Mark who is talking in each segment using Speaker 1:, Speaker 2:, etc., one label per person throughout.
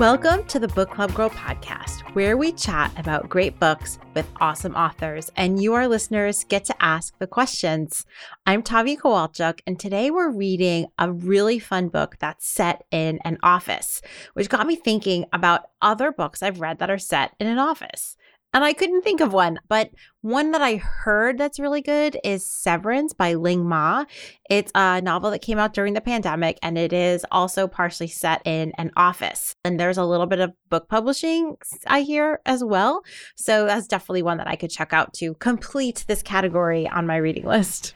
Speaker 1: Welcome to the Book Club Girl podcast, where we chat about great books with awesome authors, and you, our listeners, get to ask the questions. I'm Tavia Kowalchuk, and today we're reading a really fun book that's set in an office, which got me thinking about other books I've read that are set in an office. And I couldn't think of one, but one that I heard that's really good is Severance by Ling Ma. It's a novel that came out during the pandemic and it is also partially set in an office. And there's a little bit of book publishing, I hear, as well. So that's definitely one that I could check out to complete this category on my reading list.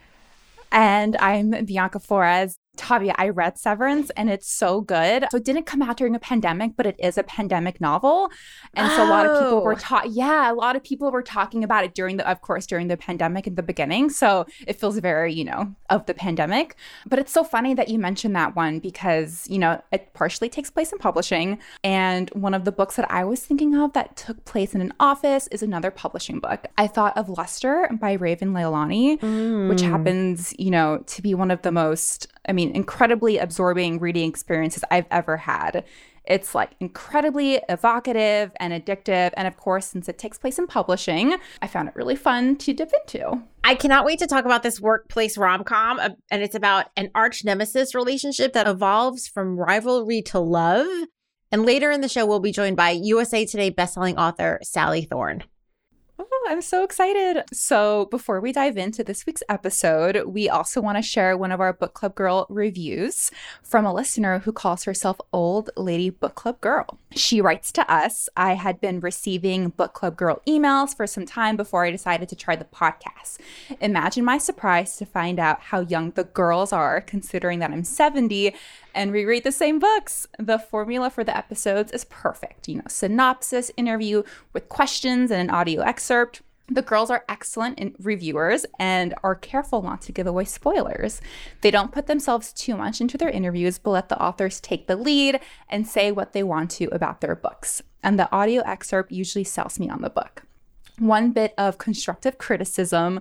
Speaker 2: And I'm Bianca Flores. Tavia, I read Severance and it's so good. So it didn't come out during a pandemic, but it is a pandemic novel. And so a lot of people were
Speaker 1: Oh.
Speaker 2: taught, yeah, a lot of people were talking about it during the, of course, during the pandemic in the beginning. So it feels very, you know, of the pandemic. But it's so funny that you mentioned that one because, you know, it partially takes place in publishing. And one of the books that I was thinking of that took place in an office is another publishing book. I thought of Luster by Raven Leilani which
Speaker 1: Mm.
Speaker 2: happens, you know, to be one of the most, I mean, incredibly absorbing reading experiences I've ever had. It's like incredibly evocative and addictive. And of course, since it takes place in publishing, I found it really fun to dip into.
Speaker 1: I cannot wait to talk about this workplace rom com, uh, and it's about an arch nemesis relationship that evolves from rivalry to love. And later in the show, we'll be joined by USA Today bestselling author Sally Thorne.
Speaker 2: Oh, I'm so excited. So, before we dive into this week's episode, we also want to share one of our Book Club Girl reviews from a listener who calls herself Old Lady Book Club Girl. She writes to us I had been receiving Book Club Girl emails for some time before I decided to try the podcast. Imagine my surprise to find out how young the girls are, considering that I'm 70 and reread the same books. The formula for the episodes is perfect. You know, synopsis, interview with questions, and an audio excerpt. The girls are excellent in reviewers and are careful not to give away spoilers. They don't put themselves too much into their interviews, but let the authors take the lead and say what they want to about their books. And the audio excerpt usually sells me on the book. One bit of constructive criticism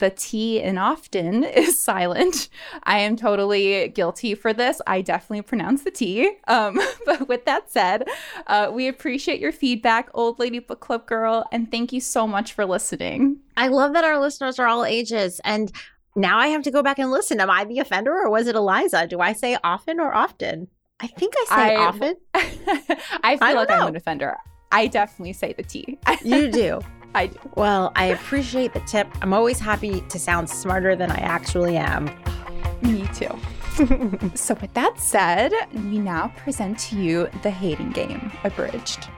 Speaker 2: the T in often is silent. I am totally guilty for this. I definitely pronounce the T. Um, but with that said, uh, we appreciate your feedback, Old Lady Book Club Girl, and thank you so much for listening.
Speaker 1: I love that our listeners are all ages. And now I have to go back and listen. Am I the offender or was it Eliza? Do I say often or often? I think I say
Speaker 2: I-
Speaker 1: often.
Speaker 2: I feel
Speaker 1: don't
Speaker 2: like I'm
Speaker 1: know.
Speaker 2: an offender. I definitely say the T.
Speaker 1: You do.
Speaker 2: I do.
Speaker 1: Well, I appreciate the tip. I'm always happy to sound smarter than I actually am.
Speaker 2: Me too. so, with that said, we now present to you the hating game, abridged.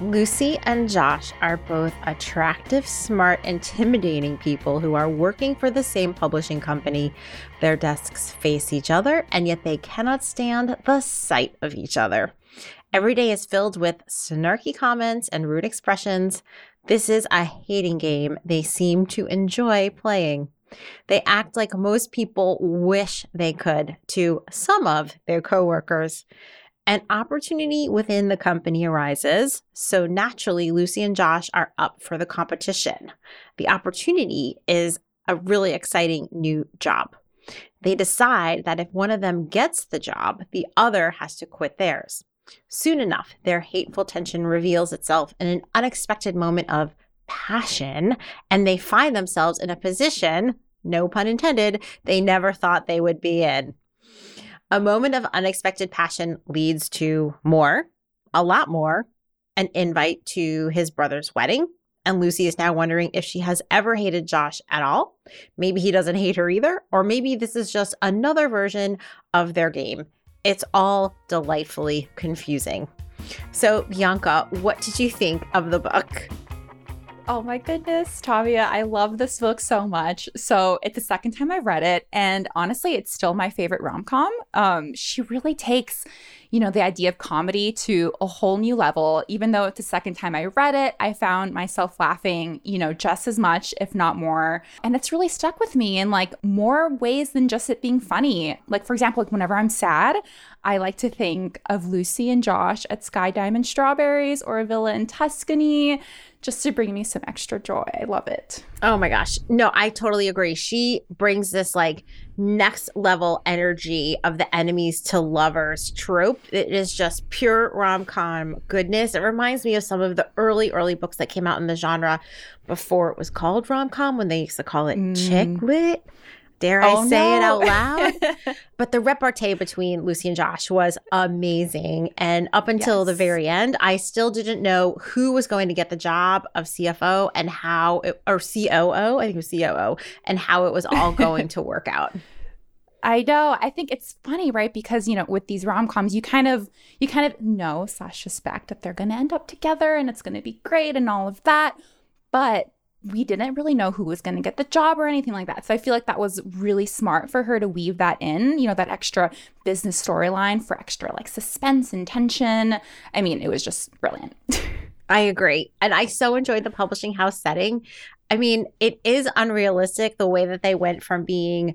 Speaker 1: Lucy and Josh are both attractive, smart, intimidating people who are working for the same publishing company. Their desks face each other, and yet they cannot stand the sight of each other. Every day is filled with snarky comments and rude expressions. This is a hating game they seem to enjoy playing. They act like most people wish they could to some of their coworkers. An opportunity within the company arises, so naturally, Lucy and Josh are up for the competition. The opportunity is a really exciting new job. They decide that if one of them gets the job, the other has to quit theirs. Soon enough, their hateful tension reveals itself in an unexpected moment of passion, and they find themselves in a position, no pun intended, they never thought they would be in. A moment of unexpected passion leads to more, a lot more, an invite to his brother's wedding. And Lucy is now wondering if she has ever hated Josh at all. Maybe he doesn't hate her either, or maybe this is just another version of their game. It's all delightfully confusing. So, Bianca, what did you think of the book?
Speaker 2: Oh my goodness, Tavia, I love this book so much. So it's the second time I've read it, and honestly, it's still my favorite rom com. Um, she really takes, you know, the idea of comedy to a whole new level. Even though it's the second time I read it, I found myself laughing, you know, just as much, if not more. And it's really stuck with me in like more ways than just it being funny. Like, for example, like whenever I'm sad, I like to think of Lucy and Josh at Sky Diamond Strawberries or a villa in Tuscany just to bring me some extra joy. I love it.
Speaker 1: Oh my gosh. No, I totally agree. She brings this like next level energy of the enemies to lovers trope. It is just pure rom com goodness. It reminds me of some of the early, early books that came out in the genre before it was called rom com when they used to call it mm. chick lit. Dare I oh, say no. it out loud? but the repartee between Lucy and Josh was amazing. And up until yes. the very end, I still didn't know who was going to get the job of CFO and how, it, or COO, I think it was COO, and how it was all going to work out.
Speaker 2: I know. I think it's funny, right? Because you know, with these rom coms, you kind of you kind of know slash suspect that they're going to end up together and it's going to be great and all of that. But we didn't really know who was going to get the job or anything like that. So I feel like that was really smart for her to weave that in, you know, that extra business storyline for extra like suspense and tension. I mean, it was just brilliant.
Speaker 1: I agree. And I so enjoyed the publishing house setting. I mean, it is unrealistic the way that they went from being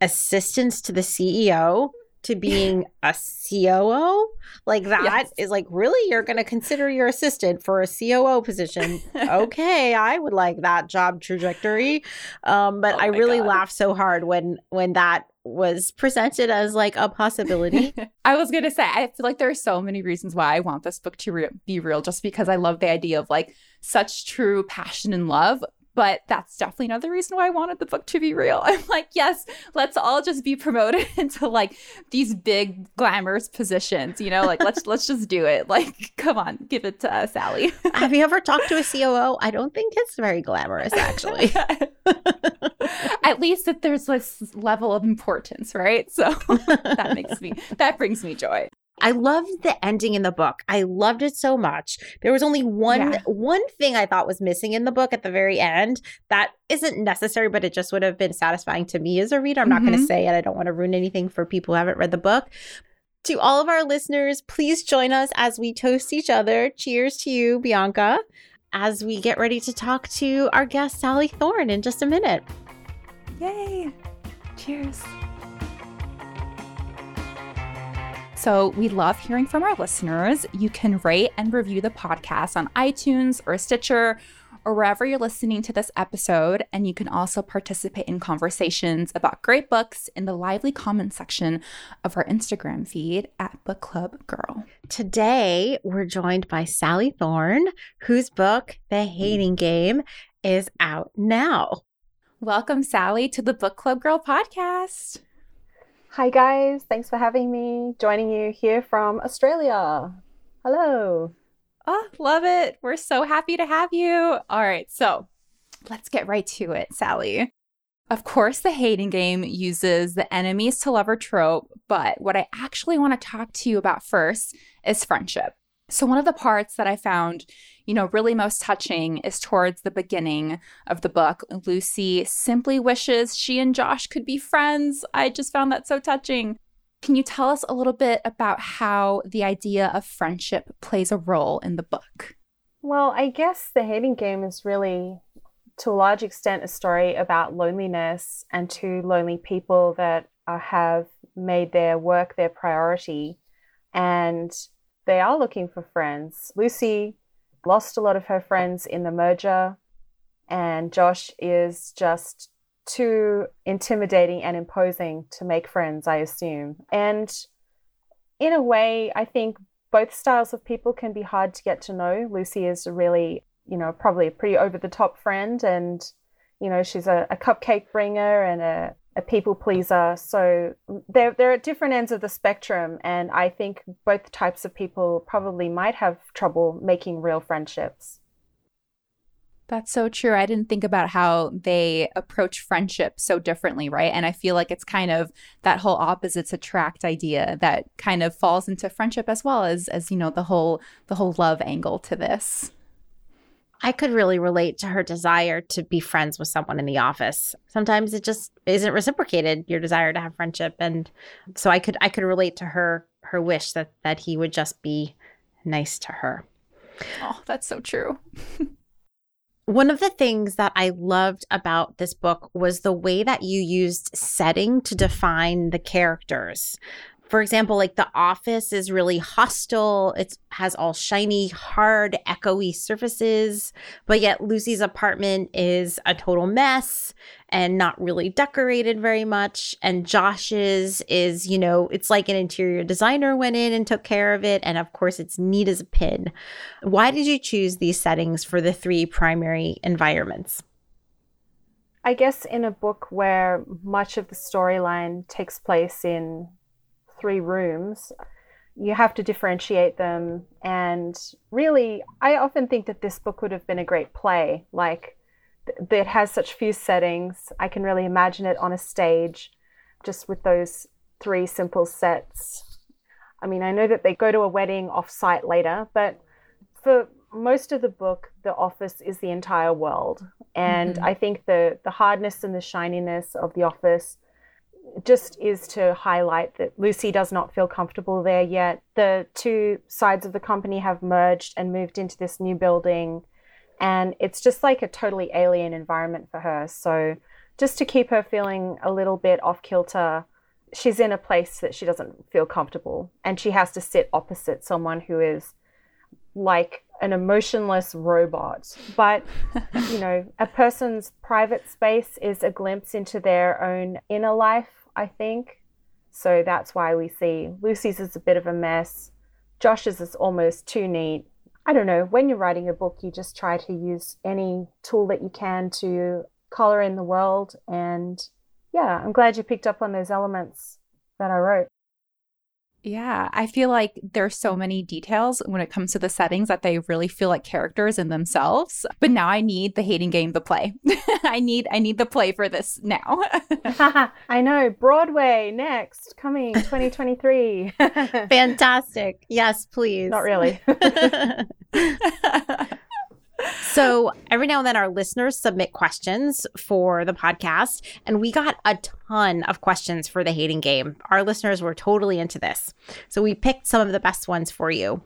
Speaker 1: assistants to the CEO to being a COO. Like that yes. is like, really? You're going to consider your assistant for a COO position? okay, I would like that job trajectory. Um, but oh I really God. laughed so hard when when that was presented as like a possibility.
Speaker 2: I was going to say, I feel like there are so many reasons why I want this book to re- be real, just because I love the idea of like such true passion and love but that's definitely another reason why I wanted the book to be real. I'm like, yes, let's all just be promoted into like these big glamorous positions, you know, like let's let's just do it. Like, come on, give it to us, Sally.
Speaker 1: Have you ever talked to a COO? I don't think it's very glamorous actually.
Speaker 2: At least that there's this level of importance, right? So that makes me that brings me joy.
Speaker 1: I loved the ending in the book. I loved it so much. There was only one yeah. one thing I thought was missing in the book at the very end that isn't necessary, but it just would have been satisfying to me as a reader. I'm mm-hmm. not going to say it. I don't want to ruin anything for people who haven't read the book. To all of our listeners, please join us as we toast each other. Cheers to you, Bianca, as we get ready to talk to our guest, Sally Thorne, in just a minute.
Speaker 2: Yay! Cheers. So we love hearing from our listeners. You can rate and review the podcast on iTunes or Stitcher or wherever you're listening to this episode. And you can also participate in conversations about great books in the lively comment section of our Instagram feed at Book Club Girl.
Speaker 1: Today, we're joined by Sally Thorne, whose book, The Hating Game, is out now.
Speaker 2: Welcome, Sally, to the Book Club Girl podcast.
Speaker 3: Hi, guys. Thanks for having me. Joining you here from Australia. Hello.
Speaker 2: Oh, love it. We're so happy to have you. All right. So let's get right to it, Sally. Of course, the hating game uses the enemies to lover trope, but what I actually want to talk to you about first is friendship. So, one of the parts that I found, you know, really most touching is towards the beginning of the book. Lucy simply wishes she and Josh could be friends. I just found that so touching. Can you tell us a little bit about how the idea of friendship plays a role in the book?
Speaker 3: Well, I guess the hating game is really, to a large extent, a story about loneliness and two lonely people that uh, have made their work their priority. And they are looking for friends. Lucy lost a lot of her friends in the merger, and Josh is just too intimidating and imposing to make friends, I assume. And in a way, I think both styles of people can be hard to get to know. Lucy is really, you know, probably a pretty over the top friend, and, you know, she's a, a cupcake bringer and a, a people pleaser. So they're, they're at different ends of the spectrum. And I think both types of people probably might have trouble making real friendships.
Speaker 2: That's so true. I didn't think about how they approach friendship so differently, right? And I feel like it's kind of that whole opposites attract idea that kind of falls into friendship as well as as you know the whole the whole love angle to this.
Speaker 1: I could really relate to her desire to be friends with someone in the office. Sometimes it just isn't reciprocated your desire to have friendship and so I could I could relate to her her wish that that he would just be nice to her.
Speaker 2: Oh, that's so true.
Speaker 1: One of the things that I loved about this book was the way that you used setting to define the characters For example, like the office is really hostile. It has all shiny, hard, echoey surfaces, but yet Lucy's apartment is a total mess and not really decorated very much. And Josh's is, you know, it's like an interior designer went in and took care of it. And of course, it's neat as a pin. Why did you choose these settings for the three primary environments?
Speaker 3: I guess in a book where much of the storyline takes place in three rooms, you have to differentiate them. And really, I often think that this book would have been a great play. Like, it has such few settings. I can really imagine it on a stage just with those three simple sets. I mean, I know that they go to a wedding off site later, but for most of the book, the office is the entire world. And mm-hmm. I think the, the hardness and the shininess of the office just is to highlight that Lucy does not feel comfortable there yet. The two sides of the company have merged and moved into this new building and it's just like a totally alien environment for her. So, just to keep her feeling a little bit off kilter, she's in a place that she doesn't feel comfortable, and she has to sit opposite someone who is like an emotionless robot. But, you know, a person's private space is a glimpse into their own inner life, I think. So that's why we see Lucy's is a bit of a mess. Josh's is almost too neat. I don't know, when you're writing a book, you just try to use any tool that you can to color in the world. And yeah, I'm glad you picked up on those elements that I wrote.
Speaker 2: Yeah, I feel like there's so many details when it comes to the settings that they really feel like characters in themselves. But now I need the hating game the play. I need I need the play for this now.
Speaker 3: I know Broadway next coming 2023.
Speaker 1: Fantastic. Yes, please.
Speaker 3: Not really.
Speaker 1: So every now and then our listeners submit questions for the podcast and we got a ton of questions for the hating game. Our listeners were totally into this. So we picked some of the best ones for you.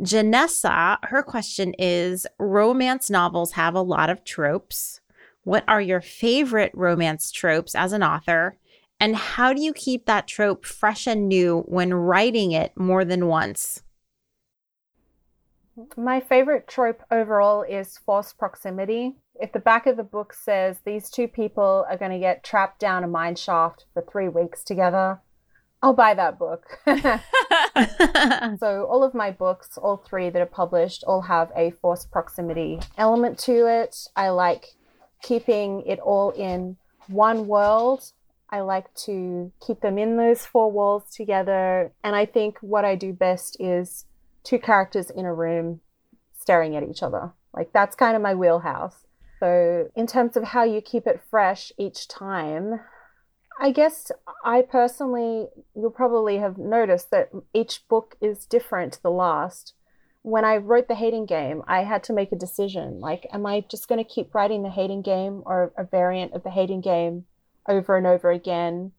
Speaker 1: Janessa her question is romance novels have a lot of tropes. What are your favorite romance tropes as an author? And how do you keep that trope fresh and new when writing it more than once
Speaker 3: my favorite trope overall is forced proximity. If the back of the book says these two people are going to get trapped down a mine shaft for three weeks together, I'll buy that book. so, all of my books, all three that are published, all have a forced proximity element to it. I like keeping it all in one world. I like to keep them in those four walls together. And I think what I do best is two characters in a room staring at each other. Like that's kind of my wheelhouse. So, in terms of how you keep it fresh each time, I guess I personally, you'll probably have noticed that each book is different to the last. When I wrote The Hating Game, I had to make a decision. Like, am I just going to keep writing The Hating Game or a variant of The Hating Game over and over again?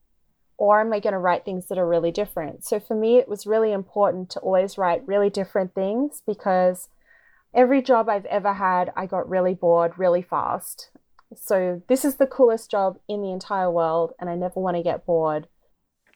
Speaker 3: Or am I going to write things that are really different? So for me, it was really important to always write really different things because every job I've ever had, I got really bored really fast. So this is the coolest job in the entire world, and I never want to get bored.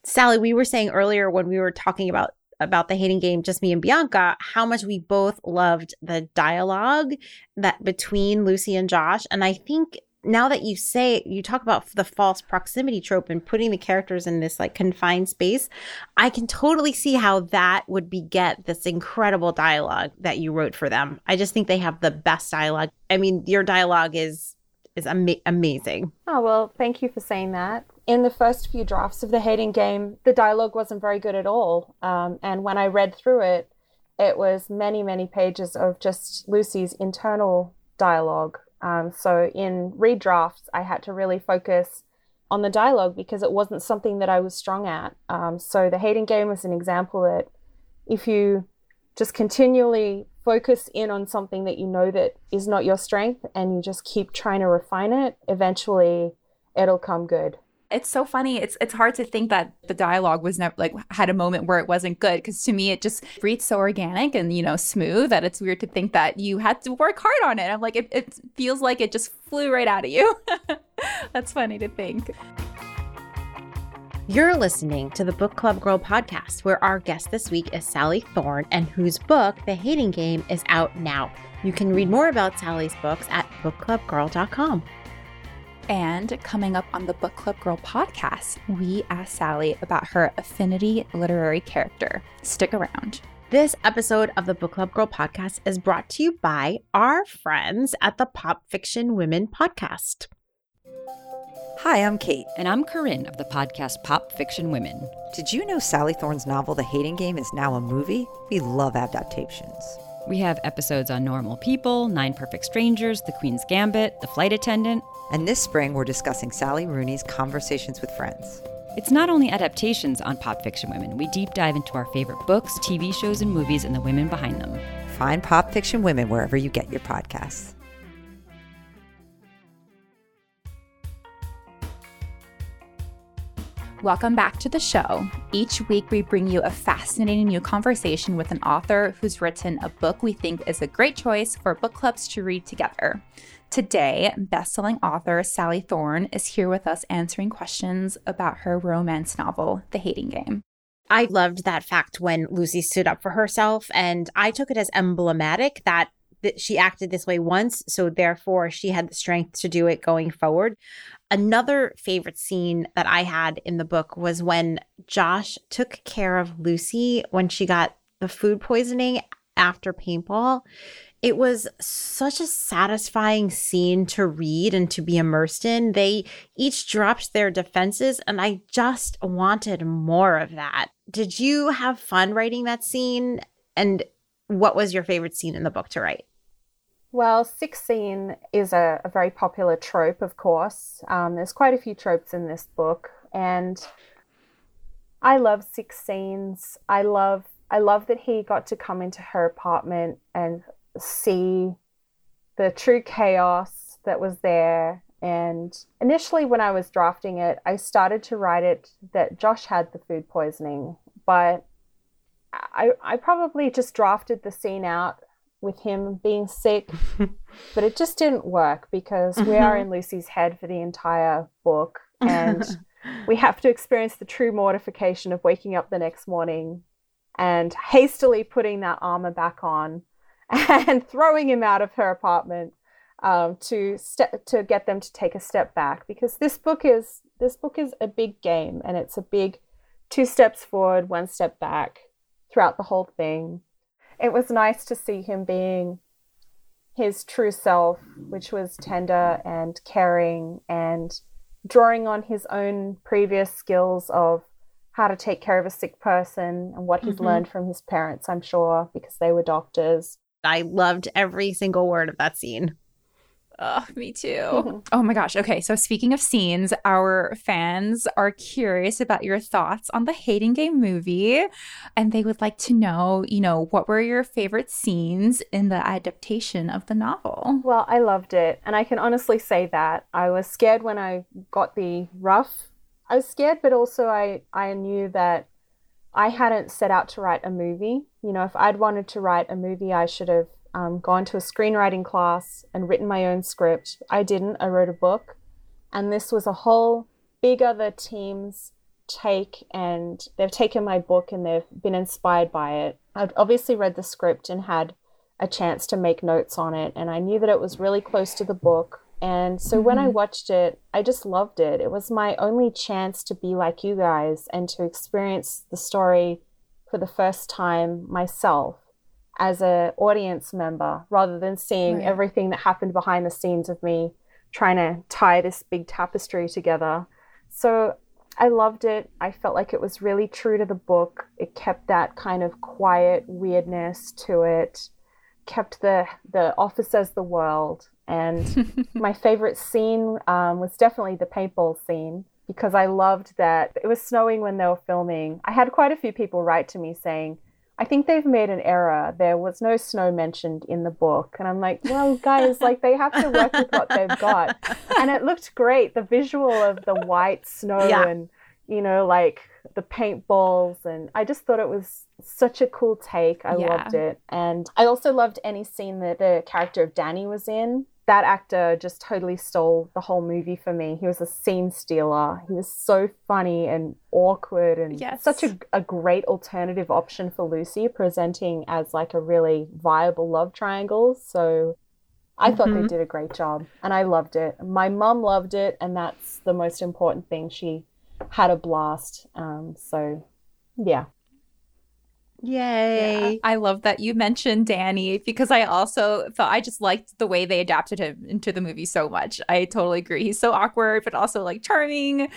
Speaker 1: Sally, we were saying earlier when we were talking about about the hating game just me and bianca how much we both loved the dialogue that between lucy and josh and i think now that you say you talk about the forced proximity trope and putting the characters in this like confined space, I can totally see how that would beget this incredible dialogue that you wrote for them. I just think they have the best dialogue. I mean, your dialogue is is ama- amazing.
Speaker 3: Oh, well, thank you for saying that. In the first few drafts of the hating game, the dialogue wasn't very good at all. Um, and when I read through it, it was many, many pages of just Lucy's internal dialogue um, so in redrafts, I had to really focus on the dialogue because it wasn't something that I was strong at. Um, so the hating game was an example that if you just continually focus in on something that you know that is not your strength and you just keep trying to refine it, eventually it'll come good
Speaker 2: it's so funny. It's it's hard to think that the dialogue was never like had a moment where it wasn't good because to me it just reads so organic and you know smooth that it's weird to think that you had to work hard on it. I'm like it, it feels like it just flew right out of you. That's funny to think.
Speaker 1: You're listening to the Book Club Girl podcast, where our guest this week is Sally Thorne, and whose book, The Hating Game, is out now. You can read more about Sally's books at bookclubgirl.com.
Speaker 2: And coming up on the Book Club Girl podcast, we ask Sally about her affinity literary character. Stick around.
Speaker 1: This episode of the Book Club Girl podcast is brought to you by our friends at the Pop Fiction Women podcast.
Speaker 4: Hi, I'm Kate.
Speaker 5: And I'm Corinne of the podcast Pop Fiction Women.
Speaker 4: Did you know Sally Thorne's novel, The Hating Game, is now a movie? We love adaptations.
Speaker 5: We have episodes on normal people, Nine Perfect Strangers, The Queen's Gambit, The Flight Attendant.
Speaker 4: And this spring, we're discussing Sally Rooney's Conversations with Friends.
Speaker 5: It's not only adaptations on Pop Fiction Women, we deep dive into our favorite books, TV shows, and movies and the women behind them.
Speaker 4: Find Pop Fiction Women wherever you get your podcasts.
Speaker 2: Welcome back to the show. Each week, we bring you a fascinating new conversation with an author who's written a book we think is a great choice for book clubs to read together. Today, bestselling author Sally Thorne is here with us answering questions about her romance novel, The Hating Game.
Speaker 1: I loved that fact when Lucy stood up for herself, and I took it as emblematic that that she acted this way once, so therefore she had the strength to do it going forward. Another favorite scene that I had in the book was when Josh took care of Lucy when she got the food poisoning after paintball. It was such a satisfying scene to read and to be immersed in. They each dropped their defenses, and I just wanted more of that. Did you have fun writing that scene? And what was your favorite scene in the book to write?
Speaker 3: Well, sex scene is a, a very popular trope, of course. Um, there's quite a few tropes in this book, and I love sex scenes. I love I love that he got to come into her apartment and see the true chaos that was there. And initially, when I was drafting it, I started to write it that Josh had the food poisoning, but I, I probably just drafted the scene out with him being sick, but it just didn't work because mm-hmm. we are mm-hmm. in Lucy's head for the entire book and we have to experience the true mortification of waking up the next morning and hastily putting that armor back on and throwing him out of her apartment um, to step to get them to take a step back because this book is this book is a big game and it's a big two steps forward, one step back throughout the whole thing it was nice to see him being his true self, which was tender and caring and drawing on his own previous skills of how to take care of a sick person and what he's mm-hmm. learned from his parents, I'm sure, because they were doctors.
Speaker 1: I loved every single word of that scene.
Speaker 2: Oh, me too. oh my gosh. Okay. So, speaking of scenes, our fans are curious about your thoughts on the Hating Game movie. And they would like to know, you know, what were your favorite scenes in the adaptation of the novel?
Speaker 3: Well, I loved it. And I can honestly say that. I was scared when I got the rough. I was scared, but also I, I knew that I hadn't set out to write a movie. You know, if I'd wanted to write a movie, I should have um, gone to a screenwriting class and written my own script. I didn't. I wrote a book. And this was a whole big other team's take, and they've taken my book and they've been inspired by it. I've obviously read the script and had a chance to make notes on it, and I knew that it was really close to the book. And so mm-hmm. when I mm-hmm. watched it, I just loved it. It was my only chance to be like you guys and to experience the story for the first time myself as an audience member rather than seeing right. everything that happened behind the scenes of me trying to tie this big tapestry together. So I loved it. I felt like it was really true to the book. It kept that kind of quiet weirdness to it, kept the the office as the world. And my favorite scene um, was definitely the paintball scene because I loved that it was snowing when they were filming. I had quite a few people write to me saying, I think they've made an error. There was no snow mentioned in the book. And I'm like, well, guys, like they have to work with what they've got. And it looked great. The visual of the white snow yeah. and, you know, like the paintballs. And I just thought it was such a cool take. I yeah. loved it. And I also loved any scene that the character of Danny was in. That actor just totally stole the whole movie for me. He was a scene stealer. He was so funny and awkward and
Speaker 2: Yes.
Speaker 3: such a, a great alternative option for Lucy, presenting as like a really viable love triangle. So I thought they
Speaker 1: Mhm.
Speaker 3: did a great job and I loved it. My mum loved it, and that's the most important thing. She had a blast. Um, so yeah.
Speaker 1: Yay.
Speaker 2: I love that you mentioned Danny because I also thought I just liked the way they adapted him into the movie so much. I totally agree. He's so awkward, but also like charming.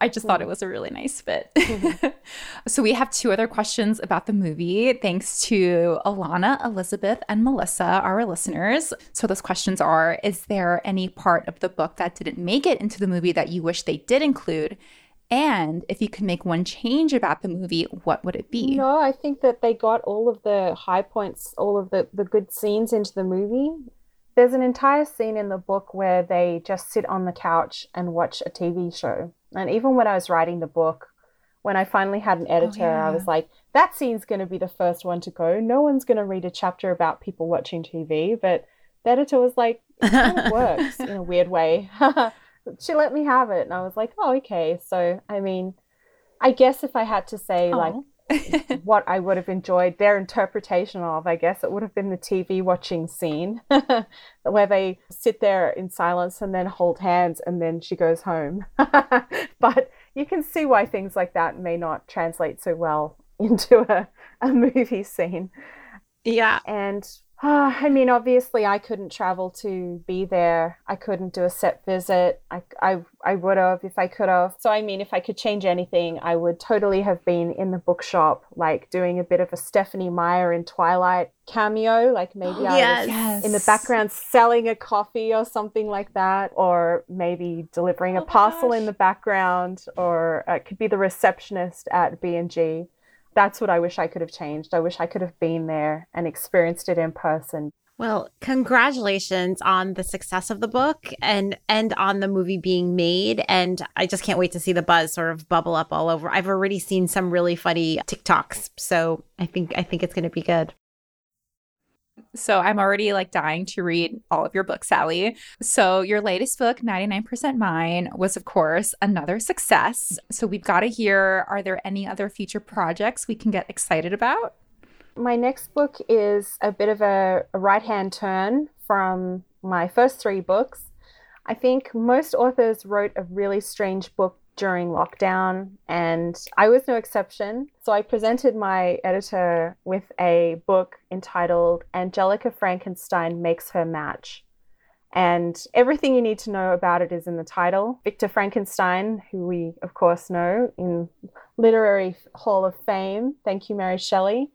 Speaker 2: I just thought it mm-hmm. was a really nice fit. Mm-hmm. so, we have two other questions about the movie, thanks to Alana, Elizabeth, and Melissa, our listeners. So, those questions are Is there any part of the book that didn't make it into the movie that you wish they did include? And if you could make one change about the movie, what would it be?
Speaker 3: No, I think that they got all of the high points, all of the, the good scenes into the movie. There's an entire scene in the book where they just sit on the couch and watch a TV show. And even when I was writing the book, when I finally had an oh, editor, I
Speaker 2: yeah.
Speaker 3: was like, that scene's going to be the first one to go. No one's going to read a chapter about people watching TV. But the editor was like, it kind of works in a weird way. she let me have it. And I was like, oh, okay. So, I mean, I guess if I had to say, like, what I would have enjoyed their interpretation of, I guess it would have been the TV watching scene where they sit there in silence and then hold hands and then she goes home. but you can see why things like that may not translate so well into a, a movie scene.
Speaker 1: yeah.
Speaker 3: And uh, I mean, obviously, I couldn't travel to be there. I couldn't do a set visit. I, I, I would have if I could have. So, I mean, if I could change anything, I would totally have been in the bookshop, like doing a bit of a Stephenie Meyer in Twilight cameo. Like maybe I
Speaker 1: Yes.
Speaker 3: was
Speaker 2: Yes.
Speaker 3: in the background selling a coffee or something like that, or maybe delivering
Speaker 2: Oh
Speaker 3: a parcel in the background, or uh, it could be the receptionist at B and G. That's what I wish I could have changed. I wish I could have been there and experienced it in person.
Speaker 1: Well, congratulations on the success of the book and and on the movie being made and I just can't wait to see the buzz sort of bubble up all over. I've already seen some really funny TikToks, so I think I think it's going to be good.
Speaker 2: So I'm already like dying to read all of your books, Sally. So your latest book, 99% Mine, was of course another success. So we've got to hear are there any other future projects we can get excited about?
Speaker 3: My next book is a bit of a, right hand turn from my first three books. I think most authors wrote a really strange book during lockdown, and I was no exception. So I presented my editor with a book entitled Angelica Frankenstein Makes Her Match. And everything you need to know about it is in the title. Victor Frankenstein, who we, of course, know in Literary Hall of Fame. Thank you, Mary Shelley.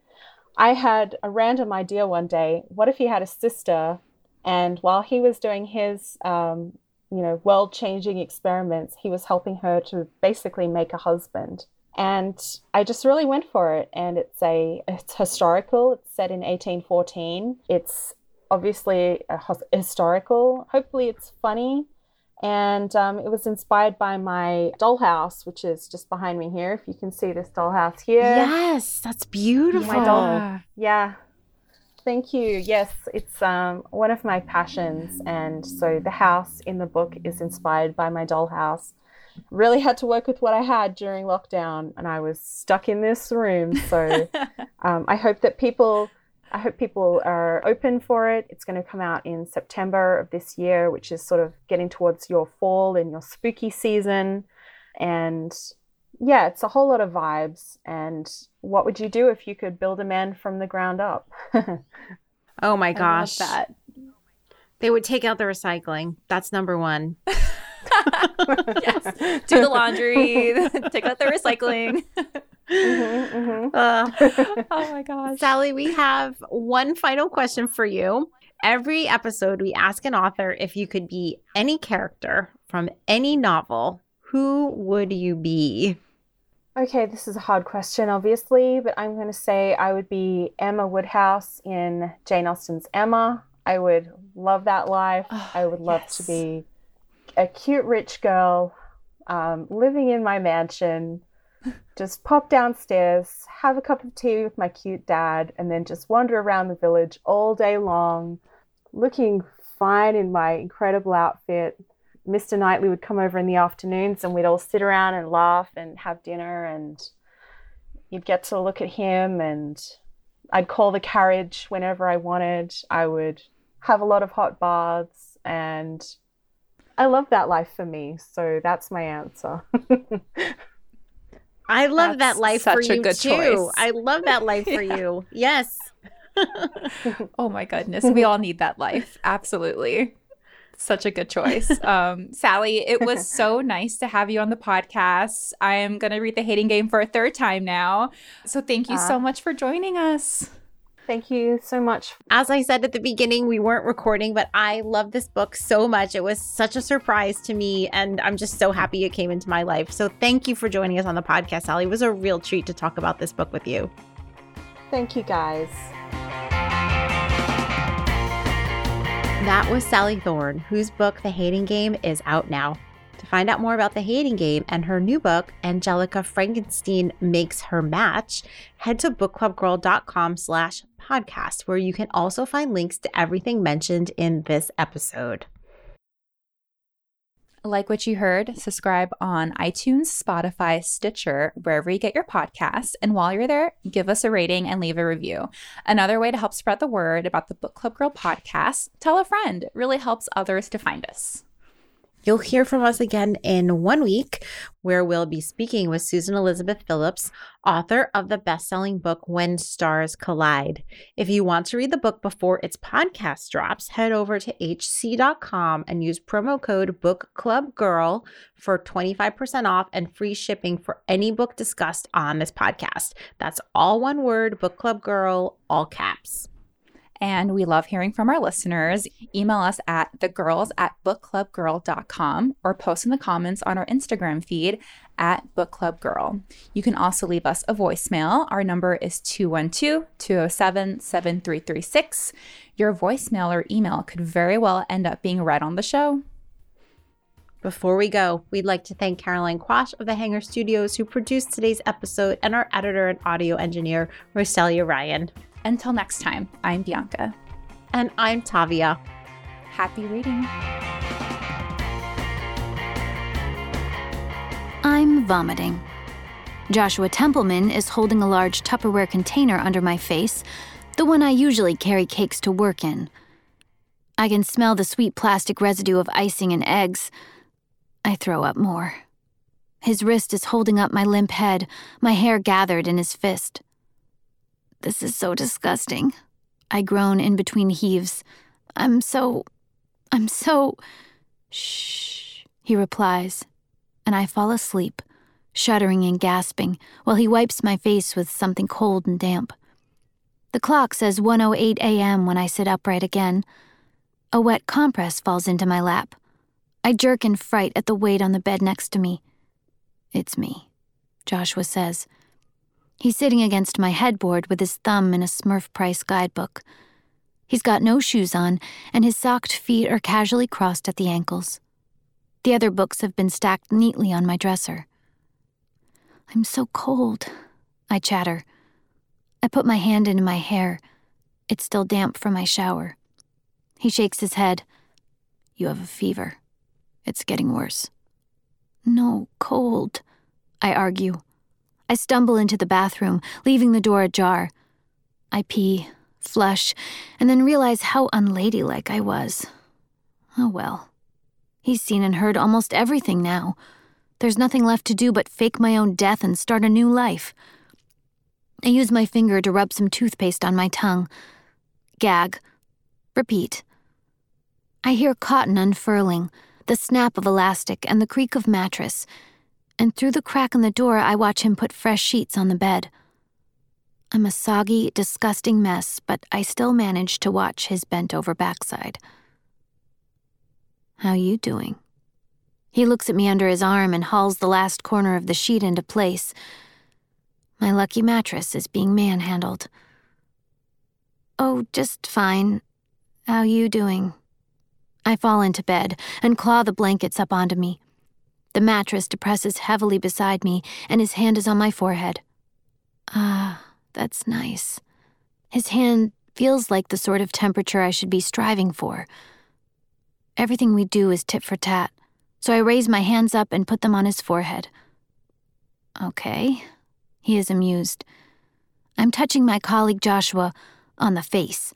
Speaker 3: I had a random idea one day. What if he had a sister, and while he was doing his, um, you know, world-changing experiments, he was helping her to basically make a husband. And I just really went for it. And it's a it's historical. It's set in 1814. It's obviously a historical. Hopefully, it's funny. And um, it was inspired by my dollhouse, which is just behind me here. If you can see this dollhouse here.
Speaker 1: Yes, that's beautiful.
Speaker 3: My doll. Yeah. Thank you. Yes, it's um, one of my passions. And so the house in the book is inspired by my dollhouse. Really had to work with what I had during lockdown, and I was stuck in this room. So um, I hope that people. I hope people are open for it. It's going to come out in September of this year, which is sort of getting towards your fall and your spooky season. And yeah, it's a whole lot of vibes. And what would you do if you could build a man from the ground up?
Speaker 1: Oh my gosh.
Speaker 2: that.
Speaker 1: They would take out the recycling. That's number 1.
Speaker 2: yes. Do the laundry, take out the recycling.
Speaker 3: Mhm, mhm.
Speaker 1: Uh,
Speaker 2: oh my gosh.
Speaker 1: Sally, we have one final question for you. Every episode, we ask an author if you could be any character from any novel, who would you be?
Speaker 3: Okay, this is a hard question, obviously, but I'm going to say I would be Emma Woodhouse in Jane Austen's Emma. I would love that life.
Speaker 2: Oh,
Speaker 3: I would love
Speaker 2: yes.
Speaker 3: to be a cute rich girl um, living in my mansion. Just pop downstairs, have a cup of tea with my cute dad, and then just wander around the village all day long, looking fine in my incredible outfit. Mr. Knightley would come over in the afternoons and we'd all sit around and laugh and have dinner and you'd get to look at him and I'd call the carriage whenever I wanted. I would have a lot of hot baths and I love that life for me. So that's my answer.
Speaker 1: I love
Speaker 2: That's
Speaker 1: that life
Speaker 2: such
Speaker 1: for
Speaker 2: a
Speaker 1: you
Speaker 2: good
Speaker 1: too.
Speaker 2: choice.
Speaker 1: I love that life for you. Yes.
Speaker 2: Oh my goodness. We all need that life. Absolutely. Such a good choice. Um, Sally, it was so nice to have you on the podcast. I am going to read The Hating Game for a third time now. So thank you so much for joining us.
Speaker 3: Thank you so much.
Speaker 1: As I said at the beginning, we weren't recording, but I love this book so much. It was such a surprise to me, and I'm just so happy it came into my life. So thank you for joining us on the podcast, Sally. It was a real treat to talk about this book with you.
Speaker 3: Thank you guys.
Speaker 1: That was Sally Thorne, whose book, The Hating Game, is out now. To find out more about The Hating Game and her new book, Angelica Frankenstein Makes Her Match, head to bookclubgirl.com slash podcast, where you can also find links to everything mentioned in this episode.
Speaker 2: Like what you heard, subscribe on iTunes, Spotify, Stitcher, wherever you get your podcasts. And while you're there, give us a rating and leave a review. Another way to help spread the word about the Book Club Girl podcast, tell a friend. It really helps others to find us.
Speaker 1: You'll hear from us again in one week, where we'll be speaking with Susan Elizabeth Phillips, author of the best selling book When Stars Collide. If you want to read the book before its podcast drops, head over to hc.com and use promo code BookClubGirl for 25% off and free shipping for any book discussed on this podcast. That's all one word Book Club Girl, all caps.
Speaker 2: And we love hearing from our listeners. Email us at thegirls at bookclubgirl.com or post in the comments on our Instagram feed at bookclubgirl. You can also leave us a voicemail. Our number is 212 207 7336. Your voicemail or email could very well end up being read on the show.
Speaker 1: Before we go, we'd like to thank Caroline Quash of the Hanger Studios, who produced today's episode, and our editor and audio engineer, Roselia Ryan.
Speaker 2: Until next time, I'm Bianca.
Speaker 1: And I'm Tavia.
Speaker 2: Happy reading.
Speaker 6: I'm vomiting. Joshua Templeman is holding a large Tupperware container under my face, the one I usually carry cakes to work in. I can smell the sweet plastic residue of icing and eggs. I throw up more. His wrist is holding up my limp head, my hair gathered in his fist. This is so disgusting. I groan in between heaves. I'm so. I'm so. Shh, he replies, and I fall asleep, shuddering and gasping, while he wipes my face with something cold and damp. The clock says 1:08 a.m. when I sit upright again. A wet compress falls into my lap. I jerk in fright at the weight on the bed next to me. It's me, Joshua says. He's sitting against my headboard with his thumb in a Smurf Price guidebook. He's got no shoes on, and his socked feet are casually crossed at the ankles. The other books have been stacked neatly on my dresser. I'm so cold, I chatter. I put my hand into my hair. It's still damp from my shower. He shakes his head. You have a fever. It's getting worse. No, cold, I argue. I stumble into the bathroom, leaving the door ajar. I pee, flush, and then realize how unladylike I was. Oh well. He's seen and heard almost everything now. There's nothing left to do but fake my own death and start a new life. I use my finger to rub some toothpaste on my tongue. Gag. Repeat. I hear cotton unfurling, the snap of elastic, and the creak of mattress and through the crack in the door, I watch him put fresh sheets on the bed. I'm a soggy, disgusting mess, but I still manage to watch his bent over backside. How you doing? He looks at me under his arm and hauls the last corner of the sheet into place. My lucky mattress is being manhandled. Oh, just fine. How you doing? I fall into bed and claw the blankets up onto me. The mattress depresses heavily beside me, and his hand is on my forehead. Ah, that's nice. His hand feels like the sort of temperature I should be striving for. Everything we do is tit for tat, so I raise my hands up and put them on his forehead. Okay, he is amused. I'm touching my colleague Joshua on the face.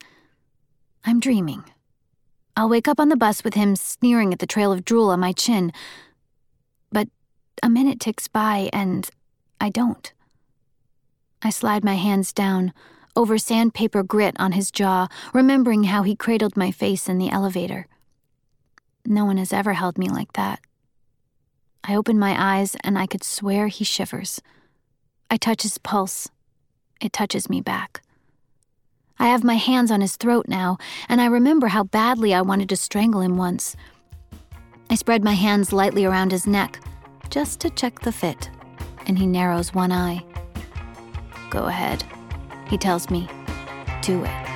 Speaker 6: I'm dreaming. I'll wake up on the bus with him sneering at the trail of drool on my chin. A minute ticks by and I don't. I slide my hands down, over sandpaper grit on his jaw, remembering how he cradled my face in the elevator. No one has ever held me like that. I open my eyes and I could swear he shivers. I touch his pulse. It touches me back. I have my hands on his throat now, and I remember how badly I wanted to strangle him once. I spread my hands lightly around his neck, just to check the fit, and he narrows one eye. Go ahead, he tells me. Do it.